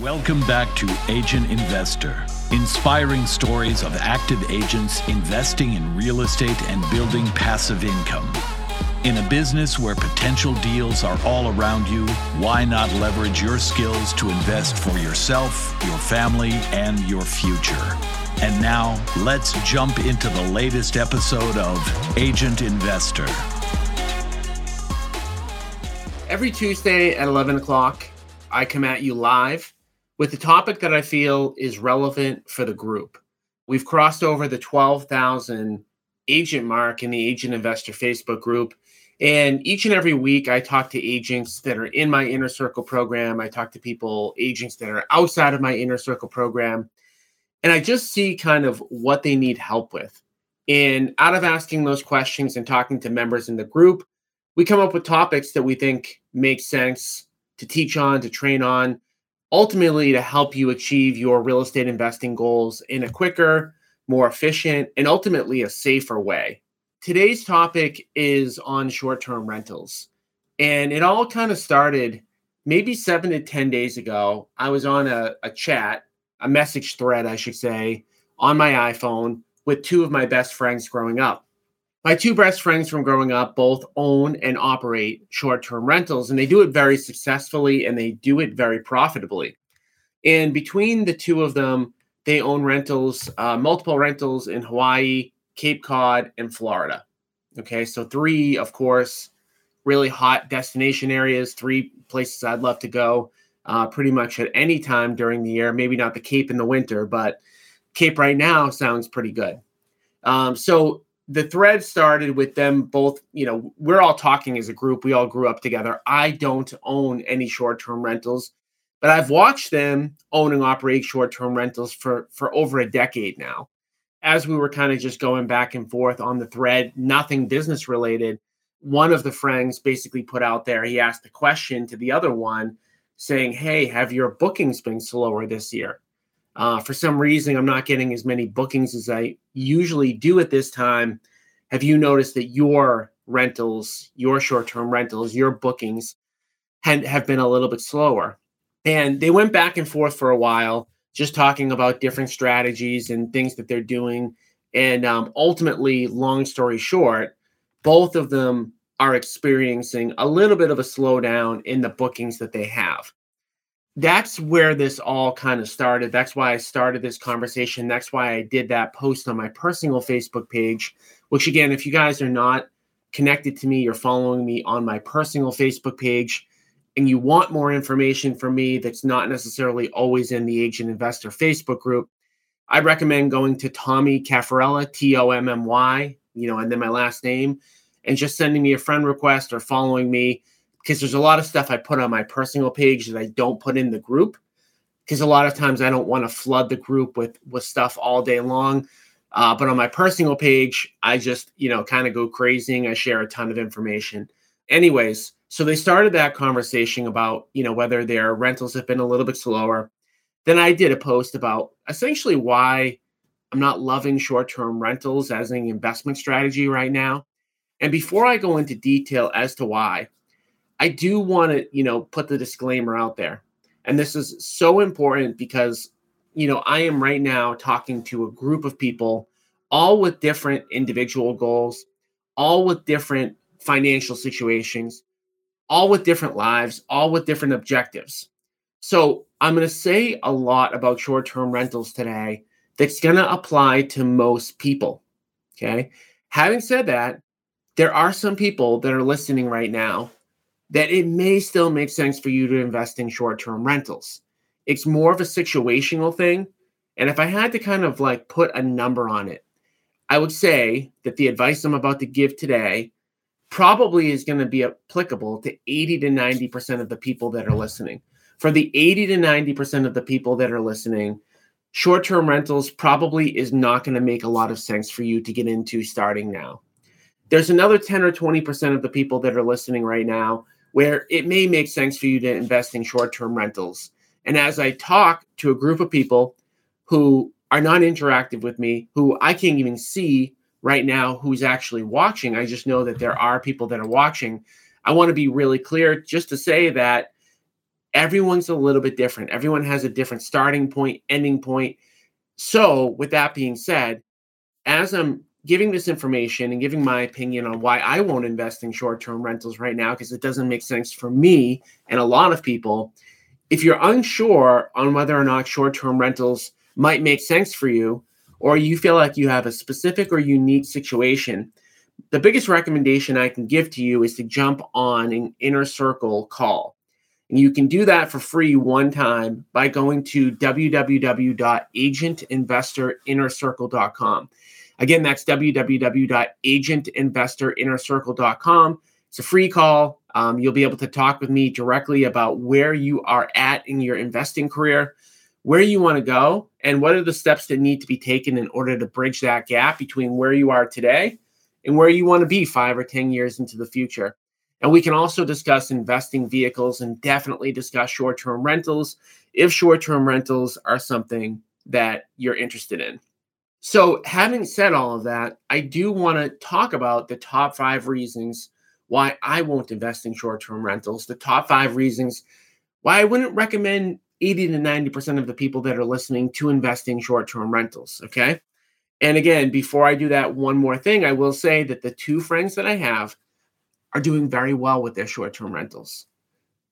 Welcome back to Agent Investor, inspiring stories of active agents investing in real estate and building passive income. In a business where potential deals are all around you, why not leverage your skills to invest for yourself, your family, and your future? And now, let's jump into the latest episode of Agent Investor. Every Tuesday at 11 o'clock, I come at you live with the topic that I feel is relevant for the group. We've crossed over the 12,000 agent mark in the Agent Investor Facebook group. And each and every week, I talk to agents that are in my inner circle program. I talk to people, agents that are outside of my inner circle program. And I just see kind of what they need help with. And out of asking those questions and talking to members in the group, we come up with topics that we think make sense to teach on, to train on, ultimately to help you achieve your real estate investing goals in a quicker, more efficient, and ultimately a safer way. Today's topic is on short term rentals. And it all kind of started maybe seven to 10 days ago. I was on a, a chat, a message thread, I should say, on my iPhone with two of my best friends growing up. My two best friends from growing up both own and operate short term rentals, and they do it very successfully and they do it very profitably. And between the two of them, they own rentals, uh, multiple rentals in Hawaii, Cape Cod, and Florida. Okay, so three, of course, really hot destination areas, three places I'd love to go uh, pretty much at any time during the year. Maybe not the Cape in the winter, but Cape right now sounds pretty good. Um, so the thread started with them both you know we're all talking as a group we all grew up together. I don't own any short-term rentals but i've watched them own and operate short-term rentals for for over a decade now. As we were kind of just going back and forth on the thread nothing business related one of the friends basically put out there he asked a question to the other one saying hey have your bookings been slower this year uh, for some reason, I'm not getting as many bookings as I usually do at this time. Have you noticed that your rentals, your short term rentals, your bookings had, have been a little bit slower? And they went back and forth for a while, just talking about different strategies and things that they're doing. And um, ultimately, long story short, both of them are experiencing a little bit of a slowdown in the bookings that they have that's where this all kind of started. That's why I started this conversation. That's why I did that post on my personal Facebook page, which, again, if you guys are not connected to me, you're following me on my personal Facebook page, and you want more information from me that's not necessarily always in the Agent Investor Facebook group, I recommend going to Tommy Cafarella, T O M M Y, you know, and then my last name, and just sending me a friend request or following me because there's a lot of stuff I put on my personal page that I don't put in the group because a lot of times I don't want to flood the group with with stuff all day long. Uh, but on my personal page, I just you know kind of go crazy. And I share a ton of information. Anyways, so they started that conversation about you know whether their rentals have been a little bit slower. Then I did a post about essentially why I'm not loving short-term rentals as an investment strategy right now. And before I go into detail as to why, I do want to, you know, put the disclaimer out there. And this is so important because, you know, I am right now talking to a group of people, all with different individual goals, all with different financial situations, all with different lives, all with different objectives. So I'm going to say a lot about short term rentals today that's going to apply to most people. Okay. Having said that, there are some people that are listening right now that it may still make sense for you to invest in short term rentals. It's more of a situational thing. And if I had to kind of like put a number on it, I would say that the advice I'm about to give today probably is going to be applicable to 80 to 90% of the people that are listening. For the 80 to 90% of the people that are listening, short term rentals probably is not going to make a lot of sense for you to get into starting now. There's another 10 or 20% of the people that are listening right now where it may make sense for you to invest in short term rentals. And as I talk to a group of people who are not interactive with me, who I can't even see right now who's actually watching, I just know that there are people that are watching. I want to be really clear just to say that everyone's a little bit different. Everyone has a different starting point, ending point. So, with that being said, as I'm giving this information and giving my opinion on why I won't invest in short term rentals right now, because it doesn't make sense for me and a lot of people, if you're unsure on whether or not short term rentals might make sense for you, or you feel like you have a specific or unique situation, the biggest recommendation I can give to you is to jump on an inner circle call. And you can do that for free one time by going to www.agentinvestorinnercircle.com. Again, that's www.agentinvestorinnercircle.com. It's a free call. Um, you'll be able to talk with me directly about where you are at in your investing career, where you want to go, and what are the steps that need to be taken in order to bridge that gap between where you are today and where you want to be five or 10 years into the future. And we can also discuss investing vehicles and definitely discuss short term rentals if short term rentals are something that you're interested in. So, having said all of that, I do want to talk about the top five reasons why I won't invest in short term rentals, the top five reasons why I wouldn't recommend 80 to 90% of the people that are listening to invest in short term rentals. Okay. And again, before I do that, one more thing, I will say that the two friends that I have are doing very well with their short term rentals.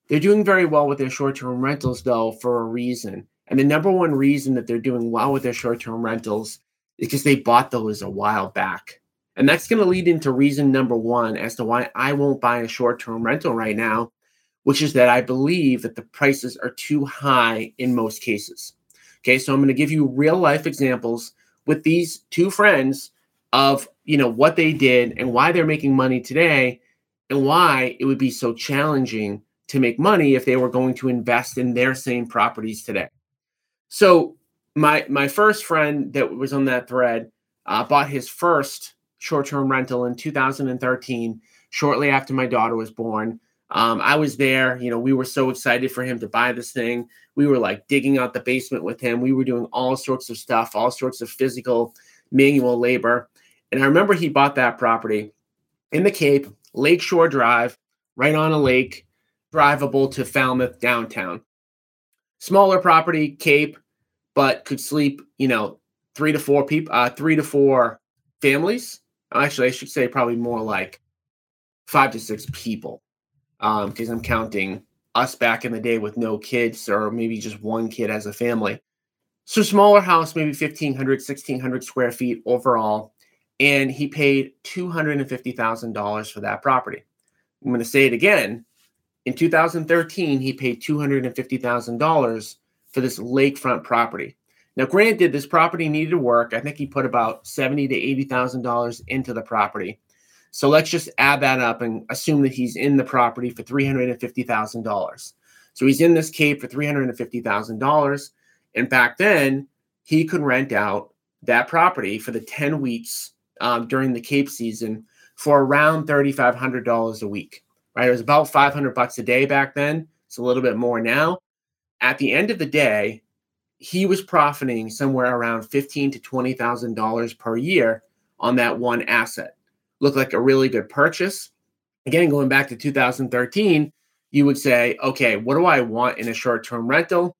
They're doing very well with their short term rentals, though, for a reason. And the number one reason that they're doing well with their short term rentals because they bought those a while back. And that's going to lead into reason number one as to why I won't buy a short term rental right now, which is that I believe that the prices are too high in most cases. Okay, so I'm going to give you real life examples with these two friends of you know what they did and why they're making money today and why it would be so challenging to make money if they were going to invest in their same properties today. So my my first friend that was on that thread uh, bought his first short-term rental in 2013, shortly after my daughter was born. Um, I was there. You know, we were so excited for him to buy this thing. We were like digging out the basement with him. We were doing all sorts of stuff, all sorts of physical, manual labor. And I remember he bought that property in the Cape Lakeshore Drive, right on a lake, drivable to Falmouth downtown. Smaller property, Cape, but could sleep, you know, three to four people, uh, three to four families. Actually, I should say probably more like five to six people, because um, I'm counting us back in the day with no kids or maybe just one kid as a family. So smaller house, maybe 1,500, 1,600 square feet overall and he paid $250,000 for that property. I'm going to say it again. In 2013, he paid $250,000 for this lakefront property. Now, granted, this property needed to work. I think he put about seventy to eighty thousand dollars into the property. So let's just add that up and assume that he's in the property for three hundred and fifty thousand dollars. So he's in this Cape for three hundred and fifty thousand dollars. And back then, he could rent out that property for the ten weeks um, during the Cape season for around $3,500 a week. Right, it was about 500 bucks a day back then. It's a little bit more now. At the end of the day, he was profiting somewhere around fifteen to twenty thousand dollars per year on that one asset. Looked like a really good purchase. Again, going back to 2013, you would say, okay, what do I want in a short-term rental?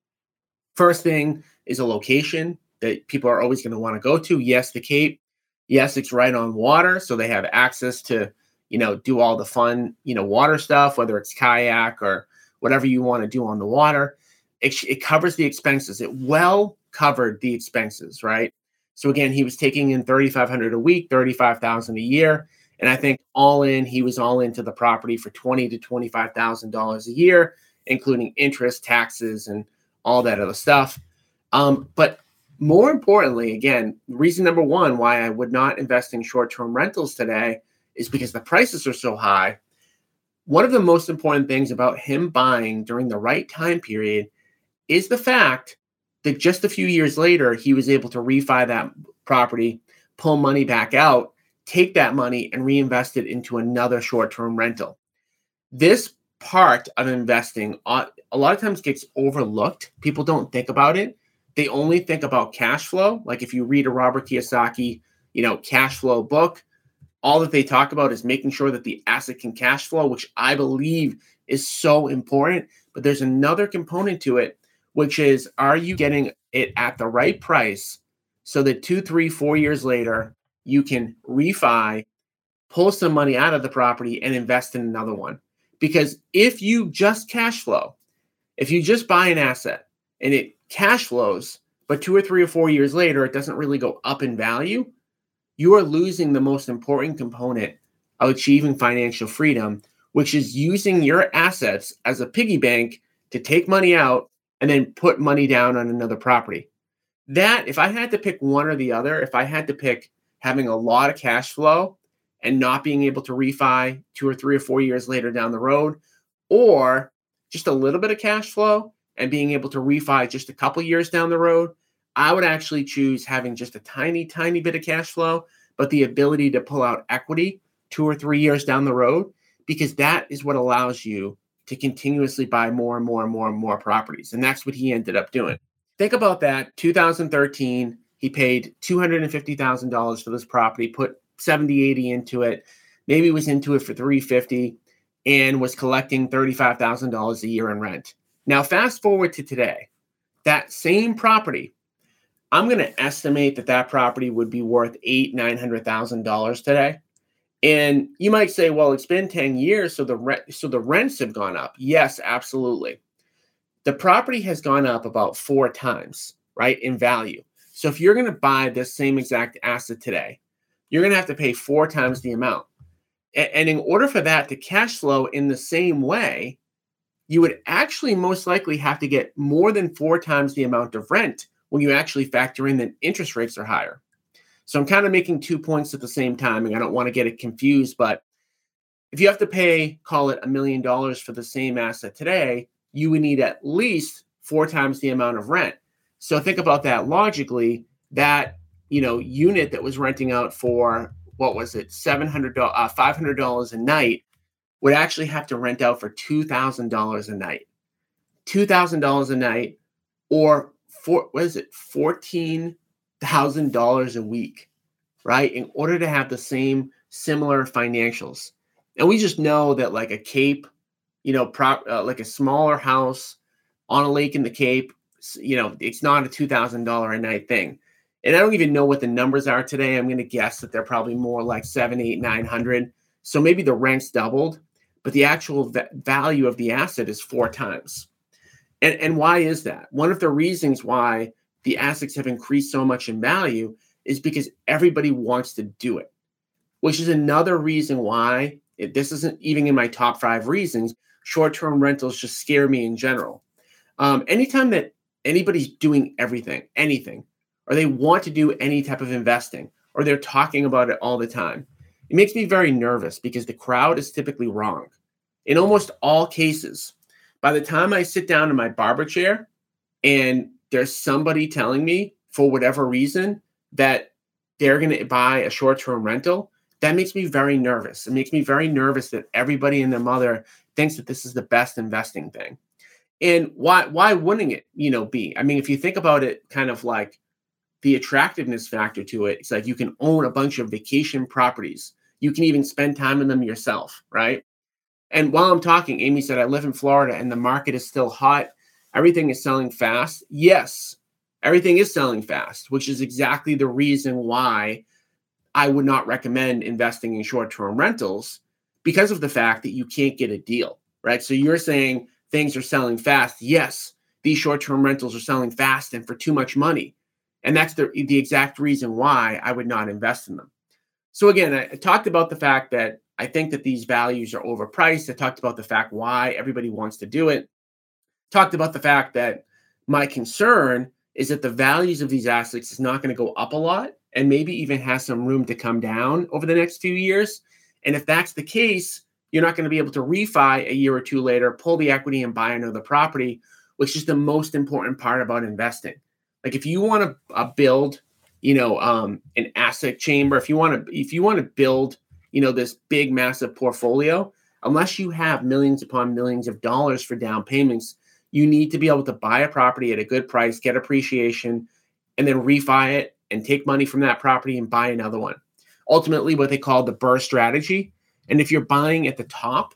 First thing is a location that people are always going to want to go to. Yes, the Cape. Yes, it's right on water, so they have access to, you know, do all the fun, you know, water stuff, whether it's kayak or whatever you want to do on the water. It, it covers the expenses. It well covered the expenses, right? So again, he was taking in 3500 a week, 35,000 a year, and I think all in he was all into the property for 20 to 25,000 dollars a year, including interest, taxes and all that other stuff. Um, but more importantly, again, reason number one why I would not invest in short term rentals today is because the prices are so high. One of the most important things about him buying during the right time period is the fact that just a few years later, he was able to refi that property, pull money back out, take that money, and reinvest it into another short term rental. This part of investing uh, a lot of times gets overlooked. People don't think about it they only think about cash flow. Like if you read a Robert Kiyosaki, you know, cash flow book, all that they talk about is making sure that the asset can cash flow, which I believe is so important but there's another component to it, which is are you getting it at the right price so that two, three, four years later, you can refi, pull some money out of the property, and invest in another one? Because if you just cash flow, if you just buy an asset and it cash flows, but two or three or four years later, it doesn't really go up in value, you are losing the most important component of achieving financial freedom, which is using your assets as a piggy bank to take money out and then put money down on another property. That, if I had to pick one or the other, if I had to pick having a lot of cash flow and not being able to refi two or three or four years later down the road, or just a little bit of cash flow and being able to refi just a couple years down the road, I would actually choose having just a tiny, tiny bit of cash flow, but the ability to pull out equity two or three years down the road, because that is what allows you to continuously buy more and more and more and more properties. And that's what he ended up doing. Think about that. 2013, he paid $250,000 for this property, put 70, 80 into it, maybe was into it for 350 and was collecting $35,000 a year in rent. Now, fast forward to today, that same property, I'm going to estimate that that property would be worth eight, nine hundred thousand dollars today. And you might say, well, it's been 10 years, so the rent, so the rents have gone up. Yes, absolutely. The property has gone up about four times, right, in value. So if you're going to buy this same exact asset today, you're going to have to pay four times the amount. And in order for that to cash flow in the same way, you would actually most likely have to get more than four times the amount of rent when you actually factor in that interest rates are higher. So I'm kind of making two points at the same time, and I don't want to get it confused. But if you have to pay, call it a million dollars for the same asset today, you would need at least four times the amount of rent. So think about that logically. That you know unit that was renting out for what was it, seven hundred uh, five hundred dollars a night, would actually have to rent out for two thousand dollars a night, two thousand dollars a night, or for what is it, fourteen thousand dollars a week, right? In order to have the same similar financials, and we just know that like a Cape, you know, prop uh, like a smaller house on a lake in the Cape, you know, it's not a two thousand dollar a night thing and I don't even know what the numbers are today. I'm going to guess that they're probably more like seven, eight, nine hundred. So maybe the rent's doubled, but the actual v- value of the asset is four times. And, and why is that? One of the reasons why the assets have increased so much in value is because everybody wants to do it, which is another reason why this isn't even in my top five reasons. Short term rentals just scare me in general. Um, anytime that anybody's doing everything, anything, or they want to do any type of investing, or they're talking about it all the time. It makes me very nervous because the crowd is typically wrong. In almost all cases, by the time I sit down in my barber chair and there's somebody telling me for whatever reason that they're going to buy a short term rental, that makes me very nervous. It makes me very nervous that everybody and their mother thinks that this is the best investing thing. And why why wouldn't it, you know, be? I mean, if you think about it kind of like the attractiveness factor to it. It's like you can own a bunch of vacation properties. You can even spend time in them yourself, right? And while I'm talking, Amy said, I live in Florida and the market is still hot. Everything is selling fast. Yes, everything is selling fast, which is exactly the reason why I would not recommend investing in short term rentals because of the fact that you can't get a deal, right? So you're saying things are selling fast. Yes, these short term rentals are selling fast and for too much money. And that's the, the exact reason why I would not invest in them. So again, I, I talked about the fact that I think that these values are overpriced. I talked about the fact why everybody wants to do it. Talked about the fact that my concern is that the values of these assets is not going to go up a lot and maybe even has some room to come down over the next few years. And if that's the case, you're not going to be able to refi a year or two later, pull the equity and buy another property, which is the most important part about investing. Like if you want to uh, build, you know, um, an asset chamber, if you want to, if you want to build, you know, this big massive portfolio, unless you have millions upon millions of dollars for down payments, you need to be able to buy a property at a good price, get appreciation, and then refi it and take money from that property and buy another one. Ultimately, what they call the BRRRR strategy. And if you're buying at the top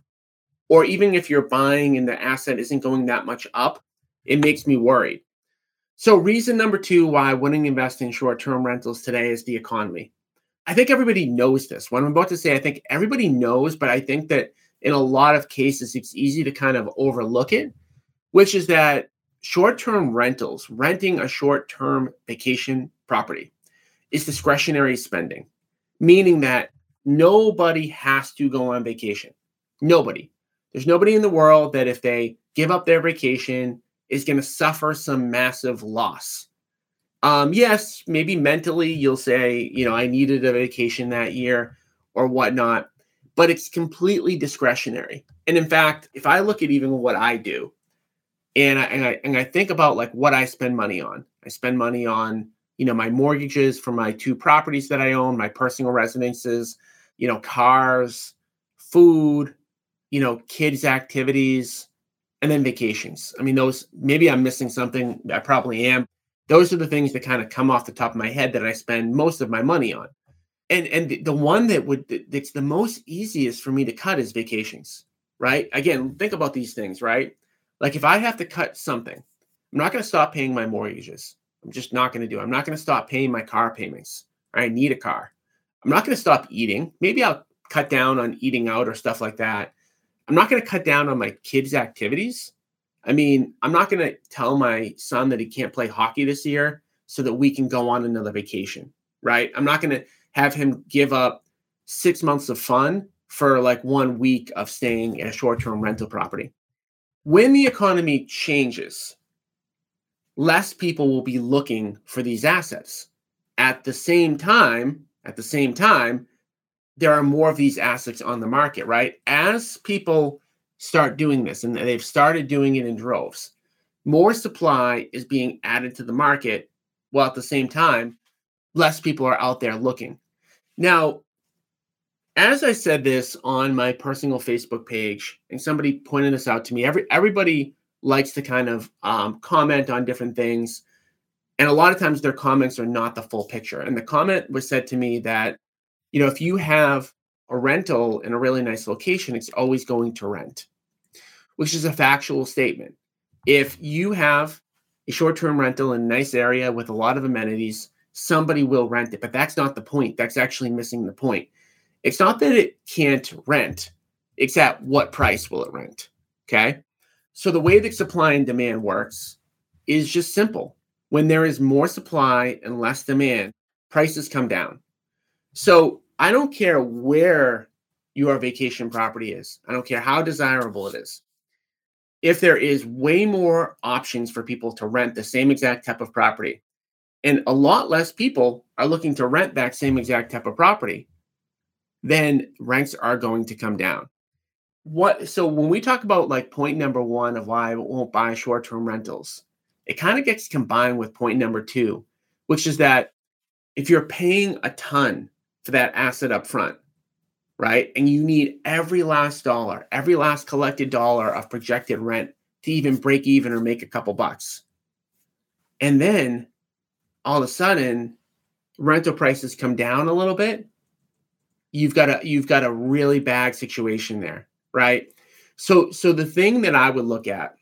or even if you're buying and the asset isn't going that much up, it makes me worried. So, reason number two why I wouldn't invest in short term rentals today is the economy. I think everybody knows this. What I'm about to say, I think everybody knows, but I think that in a lot of cases, it's easy to kind of overlook it, which is that short term rentals, renting a short term vacation property, is discretionary spending, meaning that nobody has to go on vacation. Nobody. There's nobody in the world that if they give up their vacation is going to suffer some massive loss. Um, yes, maybe mentally you'll say, you know, I needed a vacation that year or whatnot, but it's completely discretionary. And in fact, if I look at even what I do, and I, and I and I think about like what I spend money on, I spend money on you know my mortgages for my two properties that I own, my personal residences, you know, cars, food, you know, kids' activities, and then vacations. I mean, those maybe I'm missing something. I probably am. Those are the things that kind of come off the top of my head that I spend most of my money on. And and the, one that would that's the most easiest for me to cut is vacations, right? Again, think about these things, right? Like if I have to cut something, I'm not going to stop paying my mortgages. I'm just not going to do it. I'm not going to stop paying my car payments. I need a car. I'm not going to stop eating. Maybe I'll cut down on eating out or stuff like that. I'm not going to cut down on my kids' activities. I mean, I'm not going to tell my son that he can't play hockey this year so that we can go on another vacation, right? I'm not going to have him give up six months of fun for like one week of staying in a short term rental property. When the economy changes, less people will be looking for these assets. At the same time, at the same time, there are more of these assets on the market, right? As people start doing this, and they've started doing it in droves, more supply is being added to the market, while at the same time, less people are out there looking. Now, as I said this on my personal Facebook page, and somebody pointed this out to me, every everybody likes to kind of um, comment on different things, and a lot of times their comments are not the full picture. And the comment was said to me that you know, if you have a rental in a really nice location, it's always going to rent, which is a factual statement. If you have a short term rental in a nice area with a lot of amenities, somebody will rent it. But that's not the point. That's actually missing the point. It's not that it can't rent, it's at what price will it rent? Okay. So the way that supply and demand works is just simple. When there is more supply and less demand, prices come down. So I don't care where your vacation property is. I don't care how desirable it is. If there is way more options for people to rent the same exact type of property, and a lot less people are looking to rent that same exact type of property, then rents are going to come down. What so when we talk about like point number one of why I won't buy short-term rentals, it kind of gets combined with point number two, which is that if you're paying a ton for that asset up front, right? And you need every last dollar, every last collected dollar of projected rent to even break even or make a couple bucks. And then all of a sudden, rental prices come down a little bit. You've got a you've got a really bad situation there, right? So so the thing that I would look at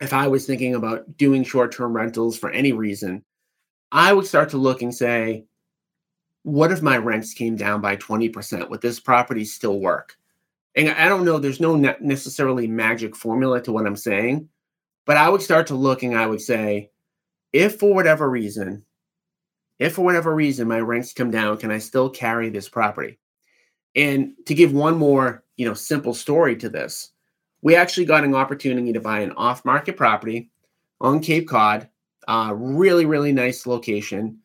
if I was thinking about doing short-term rentals for any reason, I would start to look and say, what if my rents came down by 20%? Would this property still work? And I don't know, there's no necessarily magic formula to what I'm saying, but I would start to look and I would say, if for whatever reason, if for whatever reason my rents come down, can I still carry this property? And to give one more, you know, simple story to this, we actually got an opportunity to buy an off-market property on Cape Cod, uh, really, really nice location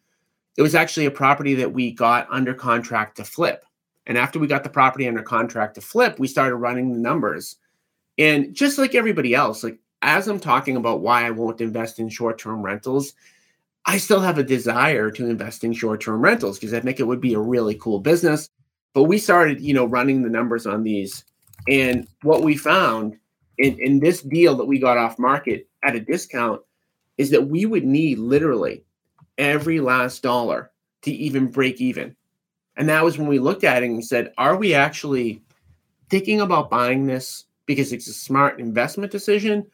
it was actually a property that we got under contract to flip. And after we got the property under contract to flip, we started running the numbers. And just like everybody else, like as I'm talking about why I won't invest in short term rentals, I still have a desire to invest in short term rentals because I think it would be a really cool business. But we started, you know, running the numbers on these. And what we found in, in this deal that we got off market at a discount is that we would need literally every last dollar to even break even. And that was when we looked at it and said, are we actually thinking about buying this because it's a smart investment decision?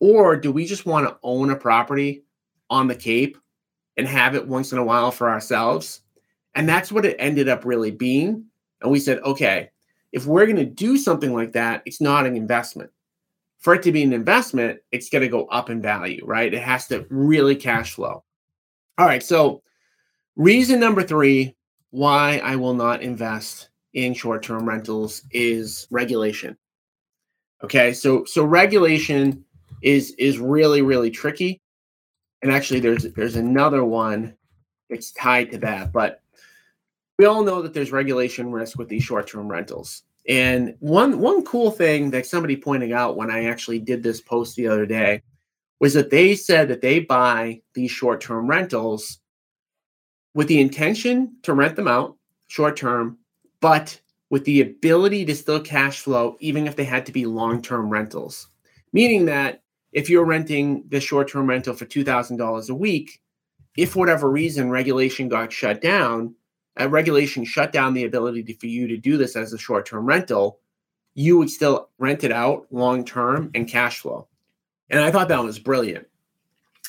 Or do we just want to own a property on the Cape and have it once in a while for ourselves? And that's what it ended up really being. And we said, okay, if we're going to do something like that, it's not an investment. For it to be an investment, it's going to go up in value, right? It has to really cash flow. All right. So, reason number three why I will not invest in short-term rentals is regulation. Okay, so so regulation is is really really tricky, and actually there's there's another one that's tied to that, but we all know that there's regulation risk with these short-term rentals. And one one cool thing that somebody pointed out when I actually did this post the other day was that they said that they buy these short-term rentals with the intention to rent them out short term, but with the ability to still cash flow, even if they had to be long term rentals. Meaning that if you're renting the short term rental for $2,000 a week, if whatever reason regulation got shut down, a regulation shut down the ability to, for you to do this as a short term rental, you would still rent it out long term and cash flow. And I thought that was brilliant.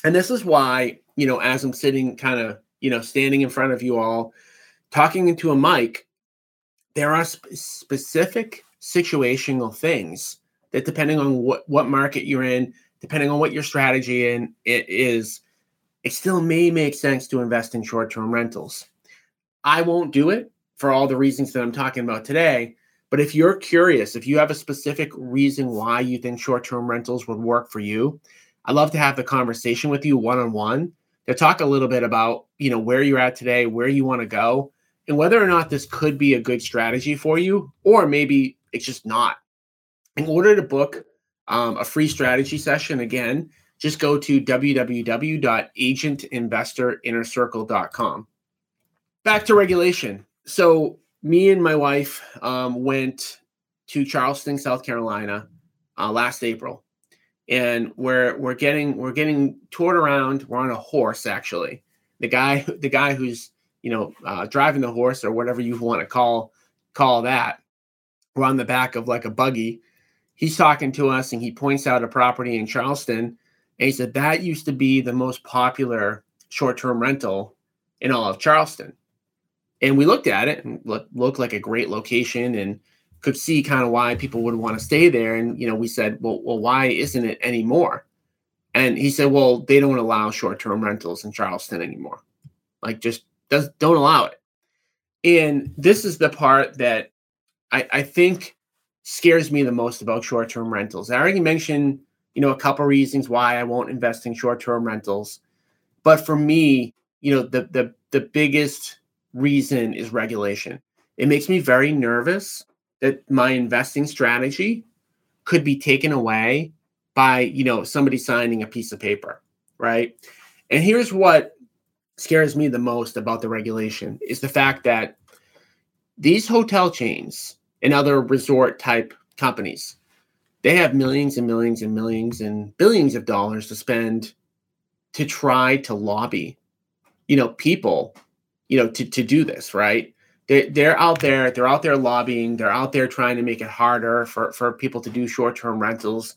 And this is why, you know, as I'm sitting kind of you know, standing in front of you all, talking into a mic, there are sp- specific situational things that depending on what, what market you're in, depending on what your strategy in it is, it still may make sense to invest in short-term rentals. I won't do it for all the reasons that I'm talking about today. But if you're curious, if you have a specific reason why you think short-term rentals would work for you, I'd love to have the conversation with you one-on-one to talk a little bit about you know where you're at today, where you want to go, and whether or not this could be a good strategy for you, or maybe it's just not. In order to book um, a free strategy session, again, just go to www.agentinvestorinnercircle.com. Back to regulation. So, me and my wife um, went to Charleston, South Carolina, uh, last April and we're we're getting we're getting toured around. We're on a horse actually. The guy the guy who's you know uh, driving the horse or whatever you want to call call that. We're on the back of like a buggy. He's talking to us and he points out a property in Charleston and he said that used to be the most popular short-term rental in all of Charleston. And we looked at it and looked, looked like a great location and could see kind of why people would want to stay there. And you know, we said, well, well, why isn't it anymore? And he said, well, they don't allow short-term rentals in Charleston anymore. Like, just does don't allow it. And this is the part that I, I think scares me the most about short-term rentals. I already mentioned, you know, a couple reasons why I won't invest in short-term rentals. But for me, you know, the the the biggest reason is regulation. It makes me very nervous that my investing strategy could be taken away by you know somebody signing a piece of paper right and here's what scares me the most about the regulation is the fact that these hotel chains and other resort type companies they have millions and millions and millions and billions of dollars to spend to try to lobby you know people you know to, to do this right? They, they're out there they're out there lobbying they're out there trying to make it harder for, for people to do short-term rentals.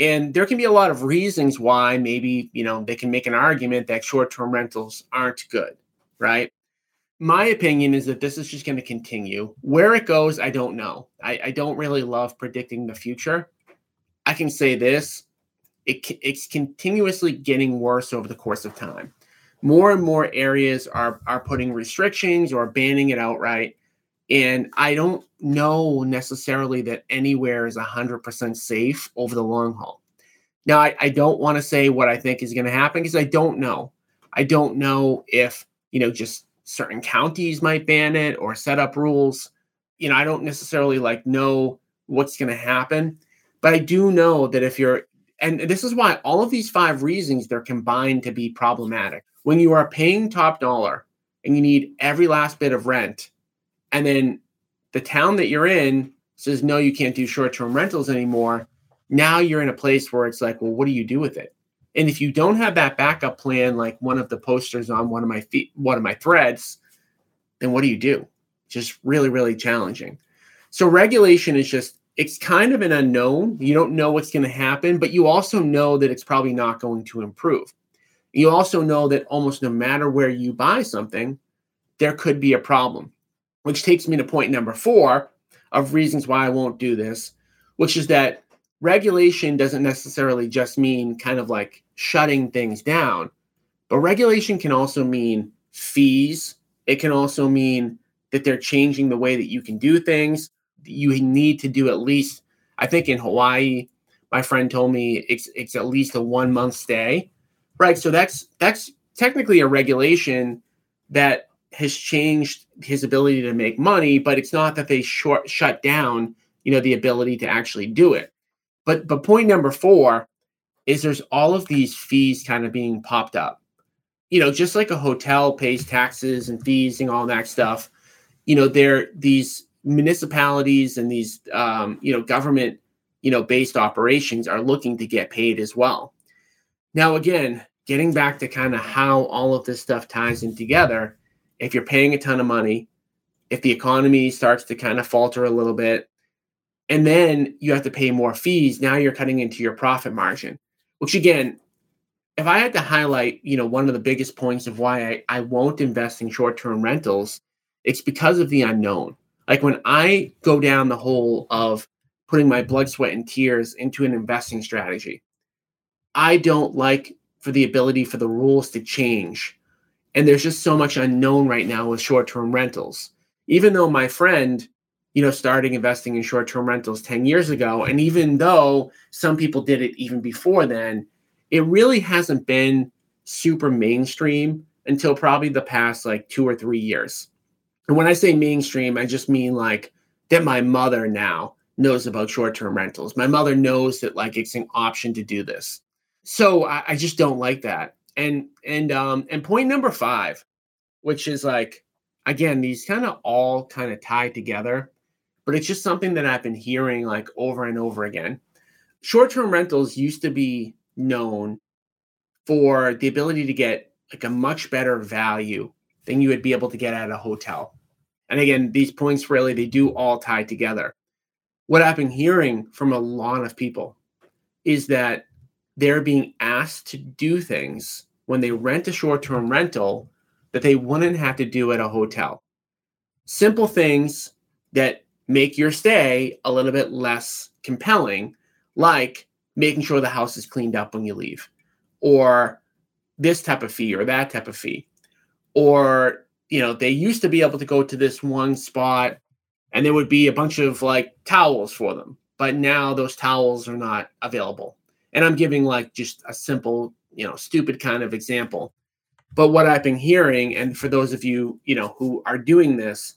And there can be a lot of reasons why maybe you know they can make an argument that short-term rentals aren't good right? My opinion is that this is just going to continue. Where it goes i don't know. I, I don't really love predicting the future. I can say this it, it's continuously getting worse over the course of time more and more areas are are putting restrictions or banning it outright. And i don't know necessarily that anywhere is 100% safe over the long haul. Now i, I don't want to say what i think is going to happen because i don't know. I don't know if you know just certain counties might ban it or set up rules. You know i don't necessarily like know what's going to happen but i do know that if you're and this is why all of these five reasons they're combined to be problematic when you are paying top dollar and you need every last bit of rent, and then the town that you're in says, no, you can't do short term rentals anymore. Now you're in a place where it's like, well, what do you do with it? And if you don't have that backup plan, like one of the posters on one of my feet, one of my threads, then what do you do? Just really, really challenging. So regulation is just it's kind of an unknown. You don't know what's going to happen, but you also know that it's probably not going to improve. You also know that almost no matter where you buy something, there could be a problem, which takes me to point number four of reasons why I won't do this, which is that regulation doesn't necessarily just mean kind of like shutting things down, but regulation can also mean fees. It can also mean that they're changing the way that you can do things. You need to do at least, I think in Hawaii, my friend told me it's it's at least a one month stay. Right. So that's that's technically a regulation that has changed his ability to make money, but it's not that they short shut down, you know, the ability to actually do it. But but point number four is there's all of these fees kind of being popped up. You know, just like a hotel pays taxes and fees and all that stuff, you know, there these municipalities and these um, you know government you know based operations are looking to get paid as well. Now again, getting back to kind of how all of this stuff ties in together, if you're paying a ton of money, if the economy starts to kind of falter a little bit, and then you have to pay more fees, now you're cutting into your profit margin. Which again, if I had to highlight, you know, one of the biggest points of why I, I won't invest in short-term rentals, it's because of the unknown. Like when I go down the hole of putting my blood, sweat, and tears into an investing strategy, I don't like for the ability for the rules to change. And there's just so much unknown right now with short-term rentals. Even though my friend, you know, starting investing in short-term rentals 10 years ago, and even though some people did it even before then, it really hasn't been super mainstream until probably the past like two or three years. And when I say mainstream, I just mean like that my mother now knows about short-term rentals. My mother knows that like it's an option to do this. So I, I just don't like that. And and um and point number five, which is like again, these kind of all kind of tie together, but it's just something that I've been hearing like over and over again. Short-term rentals used to be known for the ability to get like a much better value than you would be able to get at a hotel. And again, these points really they do all tie together. What I've been hearing from a lot of people is that they're being asked to do things when they rent a short-term rental that they wouldn't have to do at a hotel. Simple things that make your stay a little bit less compelling, like making sure the house is cleaned up when you leave, or this type of fee or that type of fee or you know they used to be able to go to this one spot and there would be a bunch of like towels for them but now those towels are not available and i'm giving like just a simple you know stupid kind of example but what i've been hearing and for those of you you know who are doing this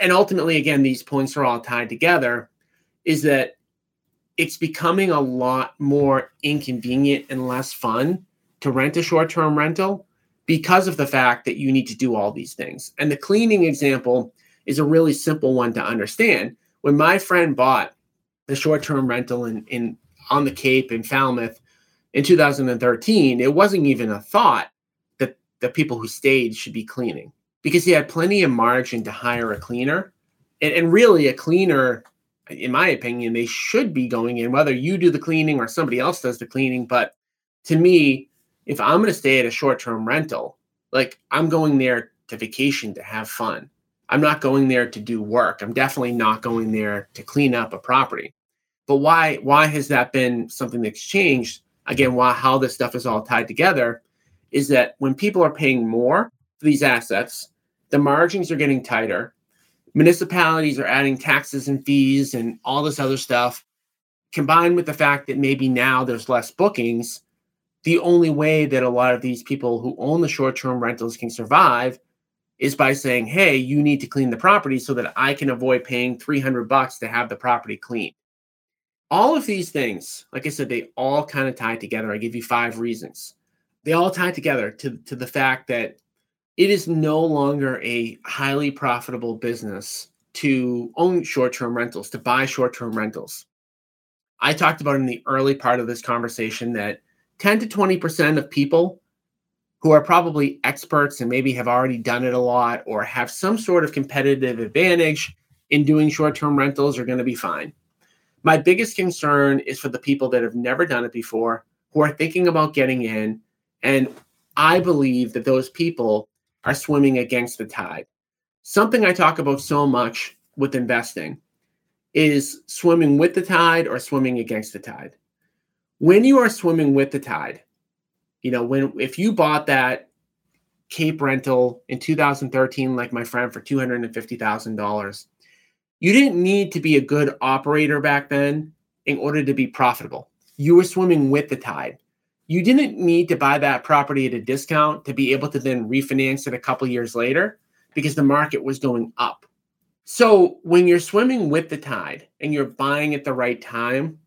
and ultimately again these points are all tied together is that it's becoming a lot more inconvenient and less fun to rent a short-term rental because of the fact that you need to do all these things. And the cleaning example is a really simple one to understand. When my friend bought the short-term rental in, in on the Cape in Falmouth in 2013, it wasn't even a thought that the people who stayed should be cleaning because he had plenty of margin to hire a cleaner. And, and really, a cleaner, in my opinion, they should be going in, whether you do the cleaning or somebody else does the cleaning. But to me, if I'm going to stay at a short term rental, like I'm going there to vacation to have fun. I'm not going there to do work. I'm definitely not going there to clean up a property. But why why has that been something that's changed? Again, why how this stuff is all tied together is that when people are paying more for these assets, the margins are getting tighter. Municipalities are adding taxes and fees and all this other stuff, combined with the fact that maybe now there's less bookings the only way that a lot of these people who own the short term rentals can survive is by saying, hey, you need to clean the property so that I can avoid paying 300 bucks to have the property cleaned. All of these things, like I said, they all kind of tie together. I give you five reasons. They all tie together to, to the fact that it is no longer a highly profitable business to own short term rentals, to buy short term rentals. I talked about in the early part of this conversation that 10 to 20% of people who are probably experts and maybe have already done it a lot or have some sort of competitive advantage in doing short term rentals are going to be fine. My biggest concern is for the people that have never done it before, who are thinking about getting in. And I believe that those people are swimming against the tide. Something I talk about so much with investing is swimming with the tide or swimming against the tide. When you are swimming with the tide, you know, when if you bought that Cape rental in 2013, like my friend, for $250,000, you didn't need to be a good operator back then in order to be profitable. You were swimming with the tide. You didn't need to buy that property at a discount to be able to then refinance it a couple years later because the market was going up. So when you're swimming with the tide and you're buying at the right time,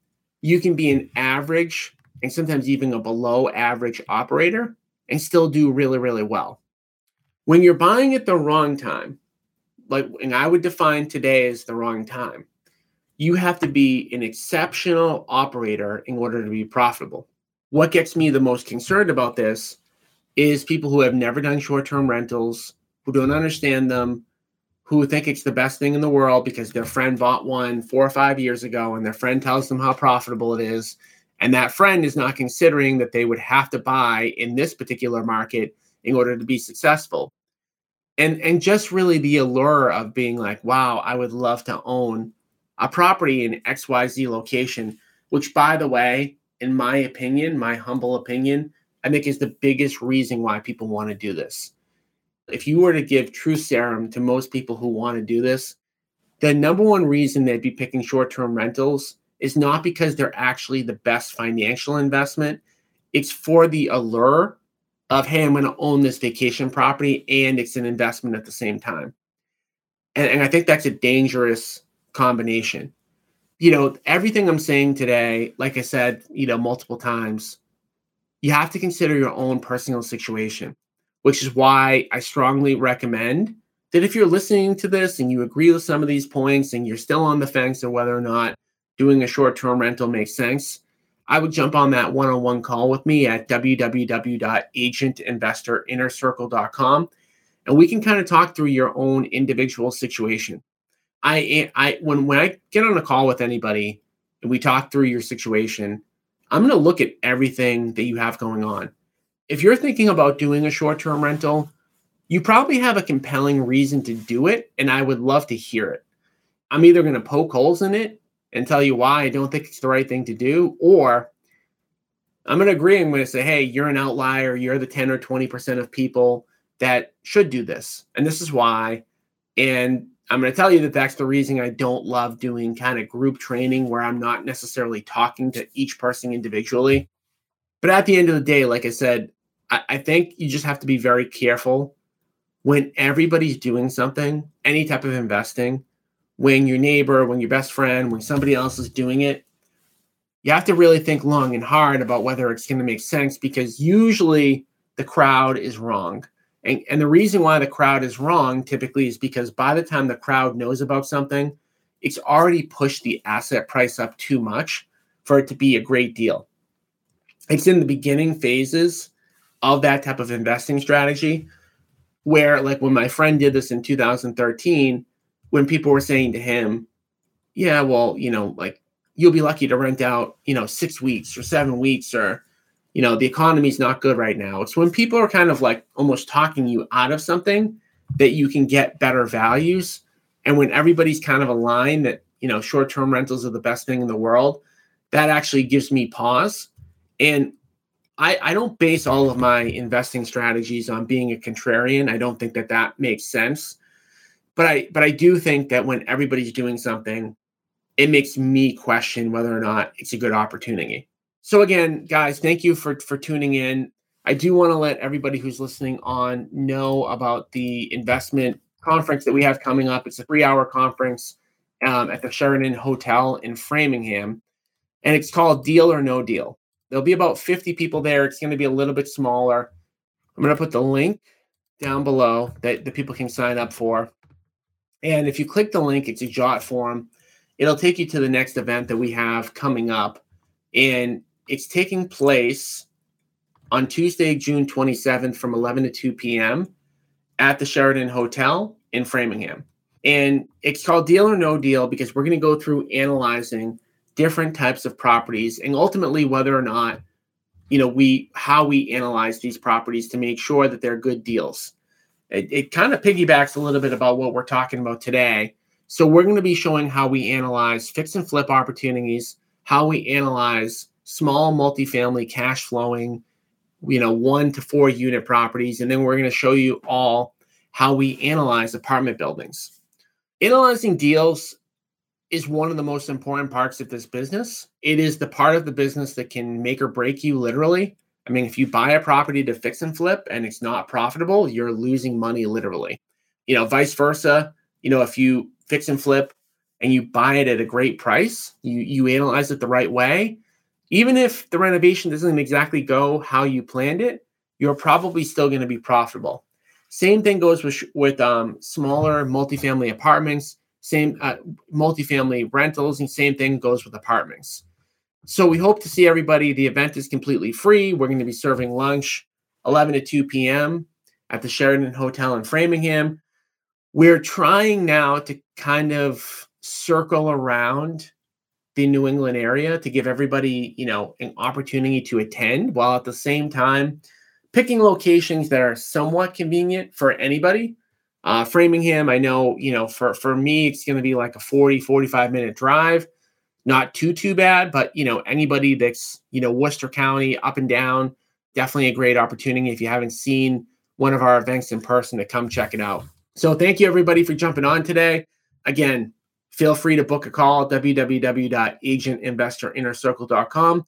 you can be an average and sometimes even a below average operator and still do really, really well. When you're buying at the wrong time, like, and I would define today as the wrong time, you have to be an exceptional operator in order to be profitable. What gets me the most concerned about this is people who have never done short term rentals, who don't understand them, who think it's the best thing in the world because their friend bought one four or five years ago and their friend tells them how profitable it is and that friend is not considering that they would have to buy in this particular market in order to be successful. And, and just really the allure of being like, wow, I would love to own a property in XYZ location, which, by the way, in my opinion, my humble opinion, I think is the biggest reason why people want to do this. If you were to give true serum to most people who want to do this, the number one reason they'd be picking short term rentals is not because they're actually the best financial investment. It's for the allure of, hey, I'm going to own this vacation property and it's an investment at the same time. And, and I think that's a dangerous combination. You know, everything I'm saying today, like I said, you know, multiple times, you have to consider your own personal situation, which is why I strongly recommend that if you're listening to this and you agree with some of these points and you're still on the fence of whether or not doing a short term rental makes sense, I would jump on that one on one call with me at www.agentinvestorinnercircle.com and we can kind of talk through your own individual situation. I, I, when, when I get on a call with anybody and we talk through your situation, I'm going to look at everything that you have going on. If you're thinking about doing a short term rental, you probably have a compelling reason to do it, and I would love to hear it. I'm either going to poke holes in it and tell you why I don't think it's the right thing to do, or I'm going to agree. I'm going to say, hey, you're an outlier. You're the 10 or 20% of people that should do this. And this is why. And I'm going to tell you that that's the reason I don't love doing kind of group training where I'm not necessarily talking to each person individually. But at the end of the day, like I said, I, I think you just have to be very careful when everybody's doing something, any type of investing, when your neighbor, when your best friend, when somebody else is doing it, you have to really think long and hard about whether it's going to make sense because usually the crowd is wrong. And, and the reason why the crowd is wrong typically is because by the time the crowd knows about something, it's already pushed the asset price up too much for it to be a great deal. It's in the beginning phases of that type of investing strategy where, like, when my friend did this in 2013, when people were saying to him, yeah, well, you know, like you'll be lucky to rent out, you know, six weeks or seven weeks or, you know, the economy's not good right now. It's when people are kind of like almost talking you out of something that you can get better values. And when everybody's kind of aligned that, you know, short term rentals are the best thing in the world, that actually gives me pause. And I, I don't base all of my investing strategies on being a contrarian. I don't think that that makes sense but I but I do think that when everybody's doing something, it makes me question whether or not it's a good opportunity. So again, guys, thank you for for tuning in. I do want to let everybody who's listening on know about the investment conference that we have coming up. It's a three-hour conference um, at the Sheraton Hotel in Framingham, and it's called Deal or No Deal. There'll be about 50 people there. It's going to be a little bit smaller. I'm going to put the link down below that the people can sign up for. And if you click the link, it's a jot form. It'll take you to the next event that we have coming up. And it's taking place on Tuesday, June 27th from 11 to 2 p.m. at the Sheraton Hotel in Framingham. And it's called Deal or No Deal because we're going to go through analyzing different types of properties and ultimately whether or not you know we how we analyze these properties to make sure that they're good deals it, it kind of piggybacks a little bit about what we're talking about today so we're going to be showing how we analyze fix and flip opportunities how we analyze small multifamily cash flowing you know one to four unit properties and then we're going to show you all how we analyze apartment buildings analyzing deals is one of the most important parts of this business. It is the part of the business that can make or break you literally. I mean, if you buy a property to fix and flip and it's not profitable, you're losing money literally. You know, vice versa. You know, if you fix and flip and you buy it at a great price, you you analyze it the right way, even if the renovation doesn't exactly go how you planned it, you're probably still going to be profitable. Same thing goes with with um, smaller multifamily apartments same uh, multifamily rentals, and same thing goes with apartments. So we hope to see everybody. The event is completely free. We're going to be serving lunch 11 to 2 p.m. at the Sheraton Hotel in Framingham. We're trying now to kind of circle around the New England area to give everybody, you know, an opportunity to attend while at the same time picking locations that are somewhat convenient for anybody uh, Framingham, I know, you know, for, for me, it's going to be like a 40, 45 minute drive. Not too, too bad, but, you know, anybody that's, you know, Worcester County up and down, definitely a great opportunity. If you haven't seen one of our events in person, to come check it out. So thank you, everybody, for jumping on today. Again, feel free to book a call at www.agentinvestorinnercircle.com.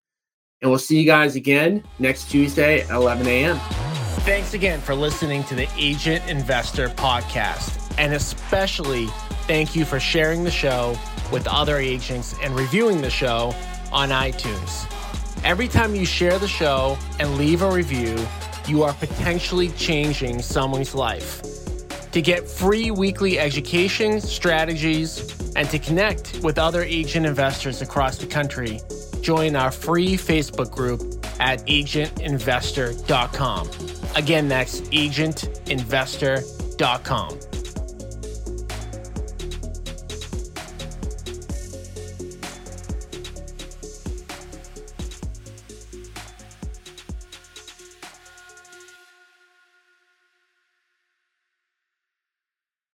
And we'll see you guys again next Tuesday at 11 a.m. Thanks again for listening to the Agent Investor Podcast. And especially thank you for sharing the show with other agents and reviewing the show on iTunes. Every time you share the show and leave a review, you are potentially changing someone's life. To get free weekly education, strategies, and to connect with other agent investors across the country, join our free Facebook group at agentinvestor.com. Again, that's agentinvestor.com.